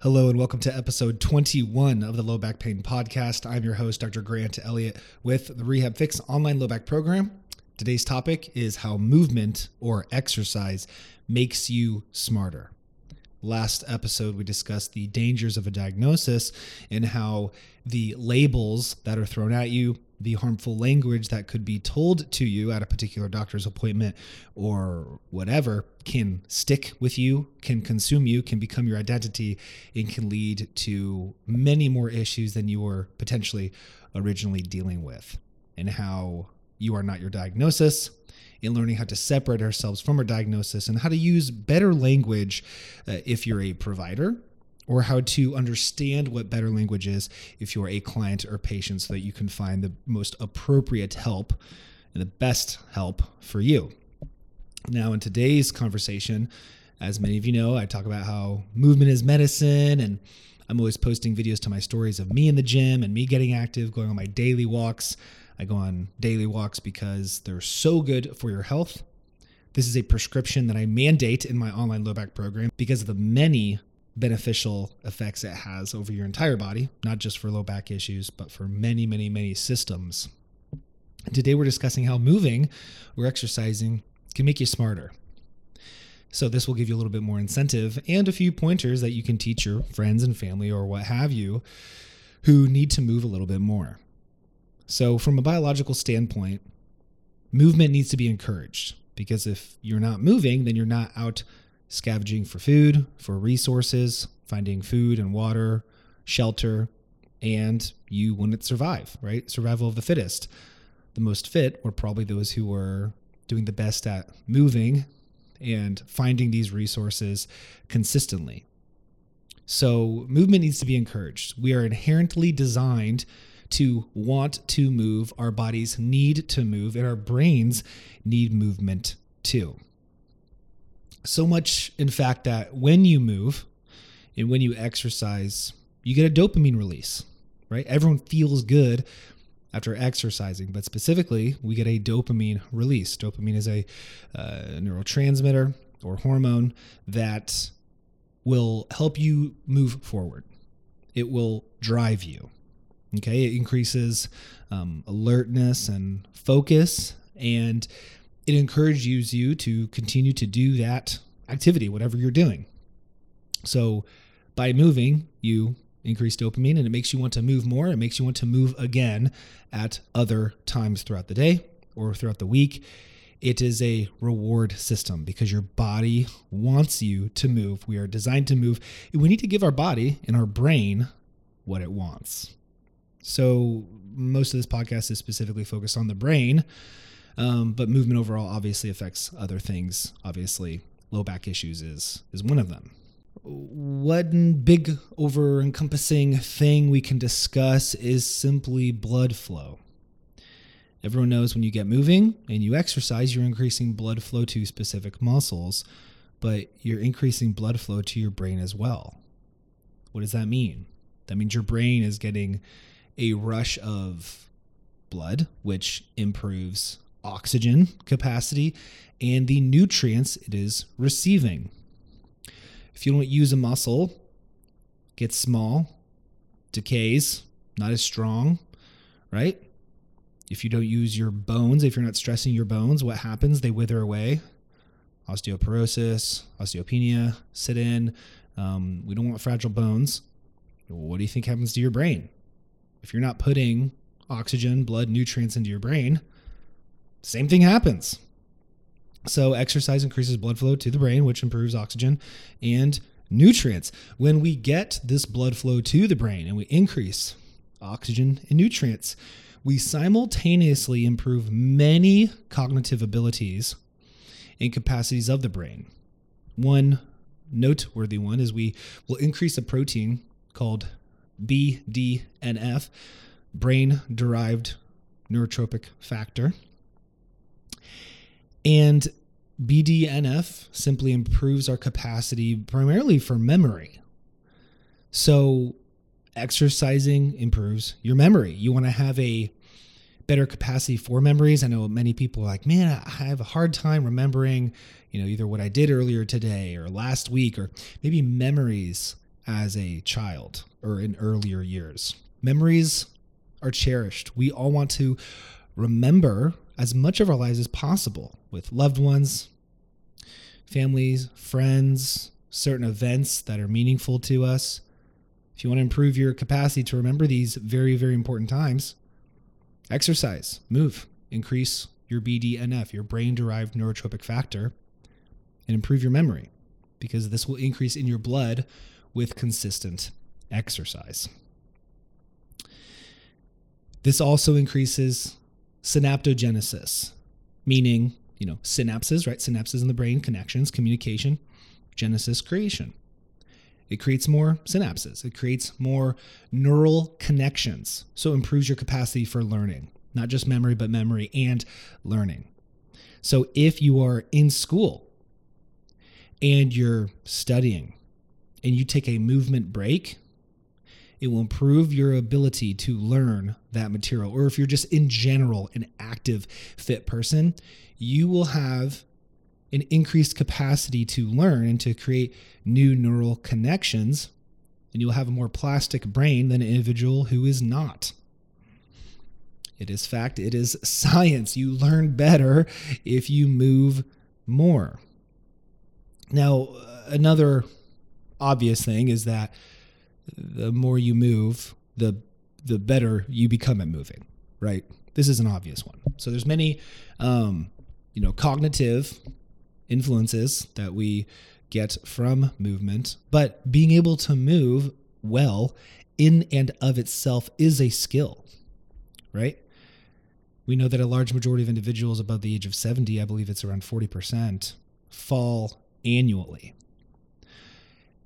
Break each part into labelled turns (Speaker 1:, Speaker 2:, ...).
Speaker 1: Hello and welcome to episode 21 of the Low Back Pain Podcast. I'm your host, Dr. Grant Elliott, with the Rehab Fix online low back program. Today's topic is how movement or exercise makes you smarter. Last episode, we discussed the dangers of a diagnosis and how the labels that are thrown at you the harmful language that could be told to you at a particular doctor's appointment or whatever can stick with you, can consume you, can become your identity, and can lead to many more issues than you were potentially originally dealing with. And how you are not your diagnosis, in learning how to separate ourselves from our diagnosis and how to use better language uh, if you're a provider or how to understand what better language is if you're a client or patient so that you can find the most appropriate help and the best help for you. Now, in today's conversation, as many of you know, I talk about how movement is medicine and I'm always posting videos to my stories of me in the gym and me getting active, going on my daily walks. I go on daily walks because they're so good for your health. This is a prescription that I mandate in my online low back program because of the many beneficial effects it has over your entire body, not just for low back issues, but for many, many, many systems. Today, we're discussing how moving or exercising can make you smarter. So, this will give you a little bit more incentive and a few pointers that you can teach your friends and family or what have you who need to move a little bit more. So, from a biological standpoint, movement needs to be encouraged because if you're not moving, then you're not out scavenging for food, for resources, finding food and water, shelter, and you wouldn't survive, right? Survival of the fittest. The most fit were probably those who were doing the best at moving and finding these resources consistently. So, movement needs to be encouraged. We are inherently designed to want to move. Our bodies need to move, and our brains need movement too. So much, in fact, that when you move and when you exercise, you get a dopamine release, right? Everyone feels good after exercising, but specifically, we get a dopamine release. Dopamine is a uh, neurotransmitter or hormone that will help you move forward. It will drive you. Okay, it increases um, alertness and focus, and it encourages you to continue to do that activity, whatever you're doing. So by moving, you increase dopamine and it makes you want to move more. It makes you want to move again at other times throughout the day or throughout the week. It is a reward system because your body wants you to move. We are designed to move. We need to give our body and our brain what it wants. So, most of this podcast is specifically focused on the brain um, but movement overall obviously affects other things. Obviously, low back issues is is one of them. One big over encompassing thing we can discuss is simply blood flow. Everyone knows when you get moving and you exercise, you're increasing blood flow to specific muscles, but you're increasing blood flow to your brain as well. What does that mean? That means your brain is getting a rush of blood, which improves oxygen capacity and the nutrients it is receiving. If you don't use a muscle, gets small, decays, not as strong, right? If you don't use your bones, if you're not stressing your bones, what happens? They wither away. Osteoporosis, osteopenia sit in. Um, we don't want fragile bones. What do you think happens to your brain? If you're not putting oxygen, blood, nutrients into your brain, same thing happens. So, exercise increases blood flow to the brain, which improves oxygen and nutrients. When we get this blood flow to the brain and we increase oxygen and nutrients, we simultaneously improve many cognitive abilities and capacities of the brain. One noteworthy one is we will increase a protein called BDNF, brain derived neurotrophic factor. And BDNF simply improves our capacity primarily for memory. So, exercising improves your memory. You want to have a better capacity for memories. I know many people are like, man, I have a hard time remembering, you know, either what I did earlier today or last week or maybe memories. as a child or in earlier years. Memories are cherished. We all want to remember as much of our lives as possible with loved ones, families, friends, certain events that are meaningful to us. If you want to improve your capacity to remember these very, very important times, exercise, move, increase your BDNF, your brain derived neurotrophic factor, and improve your memory because this will increase in your blood with consistent exercise. This also increases synaptogenesis, meaning, you know, synapses, right? Synapses in the brain, connections, communication, genesis, creation. It creates more synapses. It creates more neural connections. So improves your capacity for learning, not just memory, but memory and learning. So if you are in school and you're studying and you take a movement break, it will improve your ability to learn that material. Or if you're just in general an active, fit person, you will have an increased capacity to learn and to create new neural connections. And you'll have a more plastic brain than an individual who is not. It is fact, it is science. You learn better if you move more. Now, another obvious thing is that the more you move, the the better you become at moving, right? This is an obvious one. So there's many um, you know, cognitive influences that we get from movement, but being able to move well in and of itself is a skill, right? We know that a large majority of individuals above the age of 70, I believe it's around 40%, fall annually.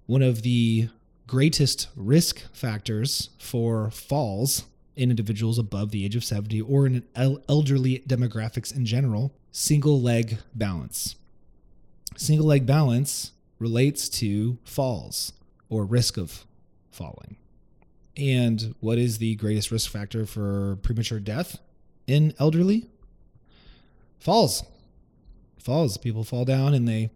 Speaker 1: One of the greatest risk factors for falls in individuals above the age of 70 or in elderly demographics in general single leg balance. Single leg balance relates to falls or risk of falling. And what is the greatest risk factor for premature death in elderly? Falls. Falls. People fall down and they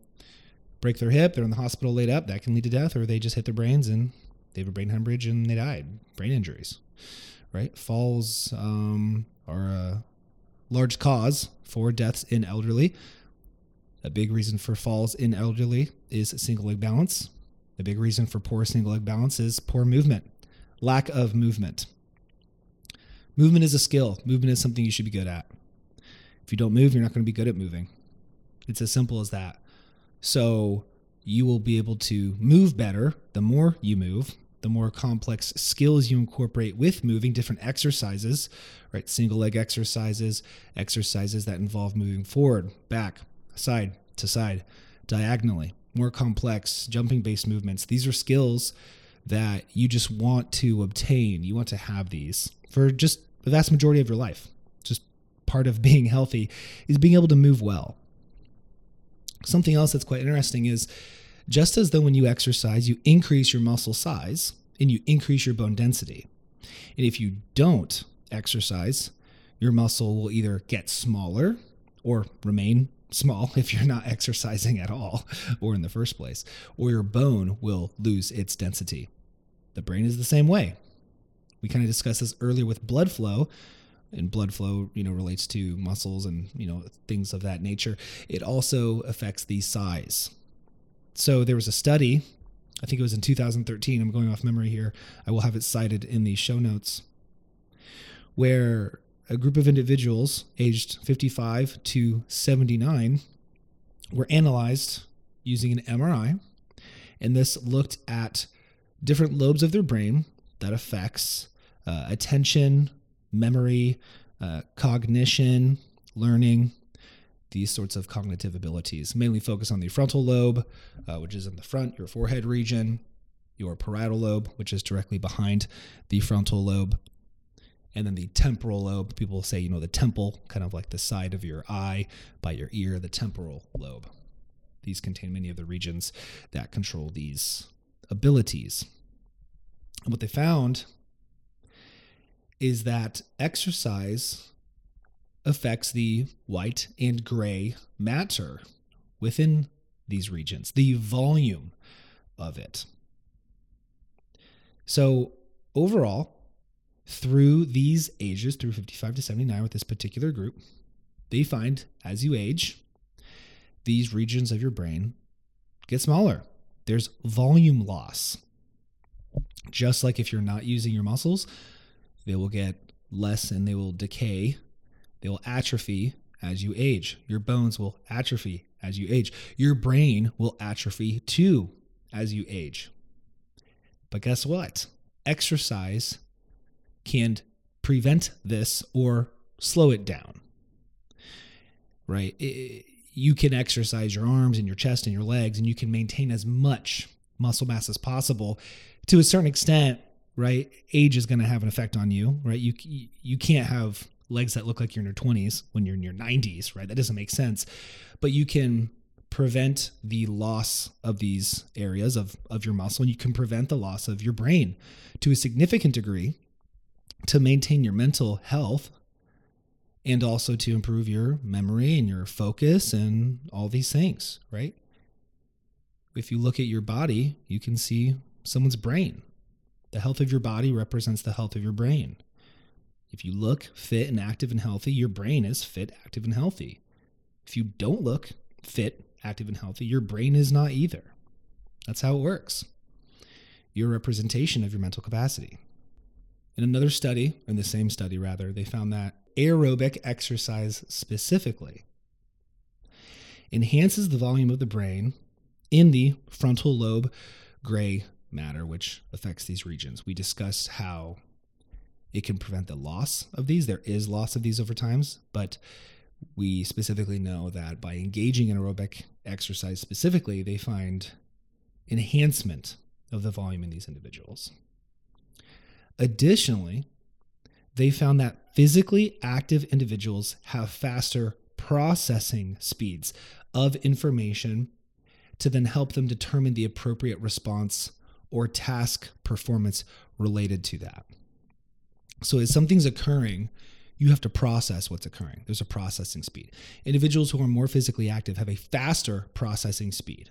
Speaker 1: break their hip, they're in the hospital laid up, that can lead to death, or they just hit their brains and they have a brain hemorrhage and they died. Brain injuries, right? Falls um, are a large cause for deaths in elderly. A big reason for falls in elderly is single leg balance. A big reason for poor single leg balance is poor movement, lack of movement. Movement is a skill. Movement is something you should be good at. If you don't move, you're not going to be good at moving. It's as simple as that. So you will be able to move better the more you move, the more complex skills you incorporate with moving, different exercises, right? Single leg exercises, exercises that involve moving forward, back, side to side, diagonally, more complex jumping based movements. These are skills that you just want to obtain. You want to have these for just the vast majority of your life. Just part of being healthy is being able to move well. Something else that's quite interesting is just as though when you exercise, you increase your muscle size and you increase your bone density. And if you don't exercise, your muscle will either get smaller or remain small if you're not exercising at all or in the first place, or your bone will lose its density. The brain is the same way. We kind of discussed this earlier with blood flow and blood flow you know relates to muscles and you know things of that nature. It also affects the size. So there was a study i think it was in 2013 i'm going off memory here i will have it cited in the show notes where a group of individuals aged 55 to 79 were analyzed using an mri and this looked at different lobes of their brain that affects uh, attention memory, uh, cognition, learning, these sorts of cognitive abilities. Mainly focus on the frontal lobe, uh, which is in the front, your forehead region, your parietal lobe, which is directly behind the frontal lobe, and then the temporal lobe. People say, you know, the temple, kind of like the side of your eye by your ear, the temporal lobe. These contain many of the regions that control these abilities. And what they found is that exercise affects the white and gray matter within these regions, the volume of it. So, overall, through these ages, through 55 to 79, with this particular group, they find as you age, these regions of your brain get smaller. There's volume loss. Just like if you're not using your muscles, they will get less and they will decay. They will atrophy as you age. Your bones will atrophy as you age. Your brain will atrophy too as you age. But guess what? Exercise can prevent this or slow it down. Right? You can exercise your arms and your chest and your legs, and you can maintain as much muscle mass as possible to a certain extent. Right? Age is going to have an effect on you. Right? You you can't have legs that look like you're in your 20s when you're in your 90s, right? That doesn't make sense. But you can prevent the loss of these areas of, of your muscle and you can prevent the loss of your brain to a significant degree to maintain your mental health and also to improve your memory and your focus and all these things, right? If you look at your body, you can see someone's brain. The health of your body represents the health of your brain. If you look fit and active and healthy, your brain is fit, active, and healthy. If you don't look fit, active, and healthy, your brain is not either. That's how it works. You're representation of your mental capacity. In another study, in the same study rather, they found that aerobic exercise specifically enhances the volume of the brain in the frontal lobe gray matter, which affects these regions. We discussed how it can prevent the loss of these. There is loss of these over times, but we specifically know that by engaging in aerobic exercise specifically, they find enhancement of the volume in these individuals. Additionally, they found that physically active individuals have faster processing speeds of information to then help them determine the appropriate response or task performance related to that. So, as something's occurring, you have to process what's occurring. There's a processing speed. Individuals who are more physically active have a faster processing speed.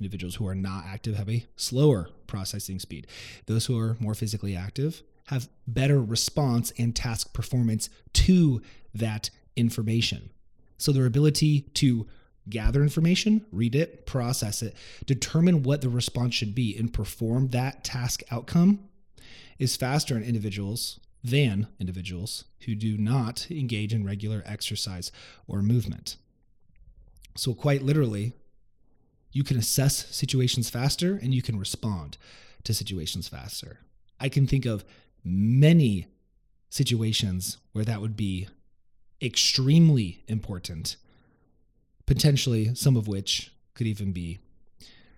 Speaker 1: Individuals who are not active have a slower processing speed. Those who are more physically active have better response and task performance to that information. So their ability to gather information, read it, process it, determine what the response should be, and perform that task outcome is faster in individuals than individuals who do not engage in regular exercise or movement. So, quite literally, you can assess situations faster and you can respond to situations faster. I can think of many situations where that would be extremely important, potentially some of which could even be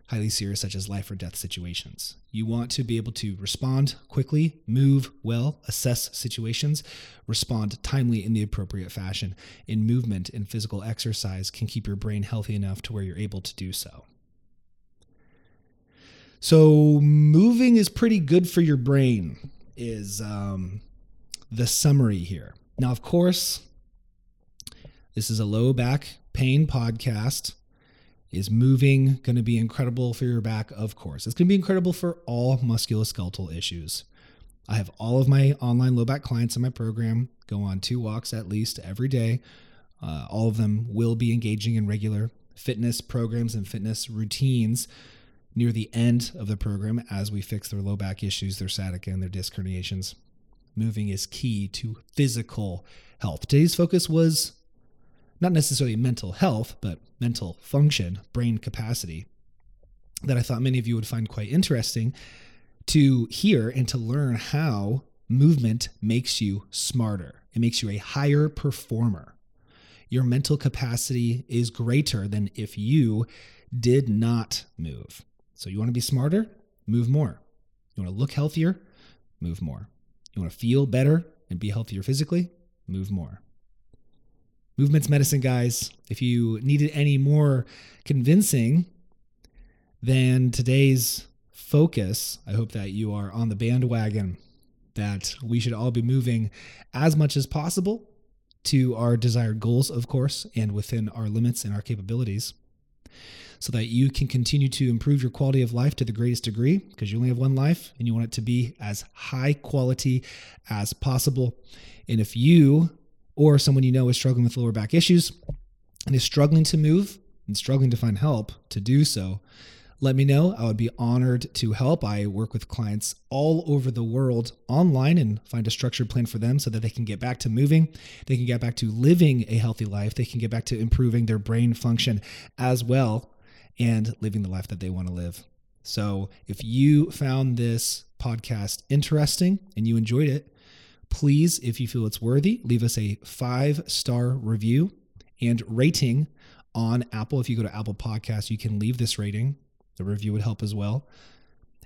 Speaker 1: highly serious, such as life or death situations. You want to be able to respond quickly, move well, assess situations, respond timely in the appropriate fashion. In movement and physical exercise can keep your brain healthy enough to where you're able to do so. So, moving is pretty good for your brain, is um, the summary here. Now, of course, this is a low back pain podcast. Is moving going to be incredible for your back? Of course. It's going to be incredible for all musculoskeletal issues. I have all of my online low back clients in my program go on two walks at least every day. Uh, all of them will be engaging in regular fitness programs and fitness routines near the end of the program as we fix their low back issues, their sciatica, and their disc herniations. Moving is key to physical health. Today's focus was not necessarily mental health, but mental function, brain capacity, that I thought many of you would find quite interesting to hear and to learn how movement makes you smarter. It makes you a higher performer. Your mental capacity is greater than if you did not move. So, you want to be smarter? Move more. You want to look healthier? Move more. You want to feel better and be healthier physically? Move more. Movement's medicine, guys. If you needed any more convincing than today's focus, I hope that you are on the bandwagon, that we should all be moving as much as possible to our desired goals, of course, and within our limits and our capabilities. so that you can continue to improve your quality of life to the greatest degree because you only have one life and you want it to be as high quality as possible. And if you or someone you know is struggling with lower back issues and is struggling to move and struggling to find help to do so, let me know. I would be honored to help. I work with clients all over the world online and find a structured plan for them so that they can get back to moving, they can get back to living a healthy life, they can get back to improving their brain function as well, and living the life that they want to live. So if you found this podcast interesting and you enjoyed it, please, if you feel it's worthy, leave us a five star review and rating on Apple. If you go to Apple Podcasts, you can leave this rating the review would help as well.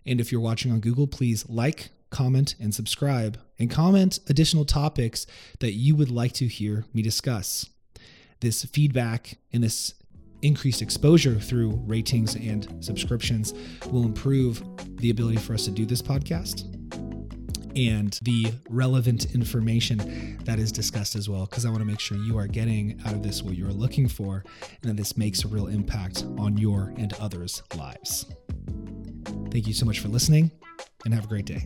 Speaker 1: And if you're watching on Google, please like, comment, and subscribe, and comment additional topics that you would like to hear me discuss. This feedback and this increased exposure through ratings and subscriptions will improve the ability for us to do this podcast and the relevant information that is discussed as well, because I want to make sure you are getting out of this what you're looking for and that this makes a real impact on your and others' lives. Thank you so much for listening and have a great day.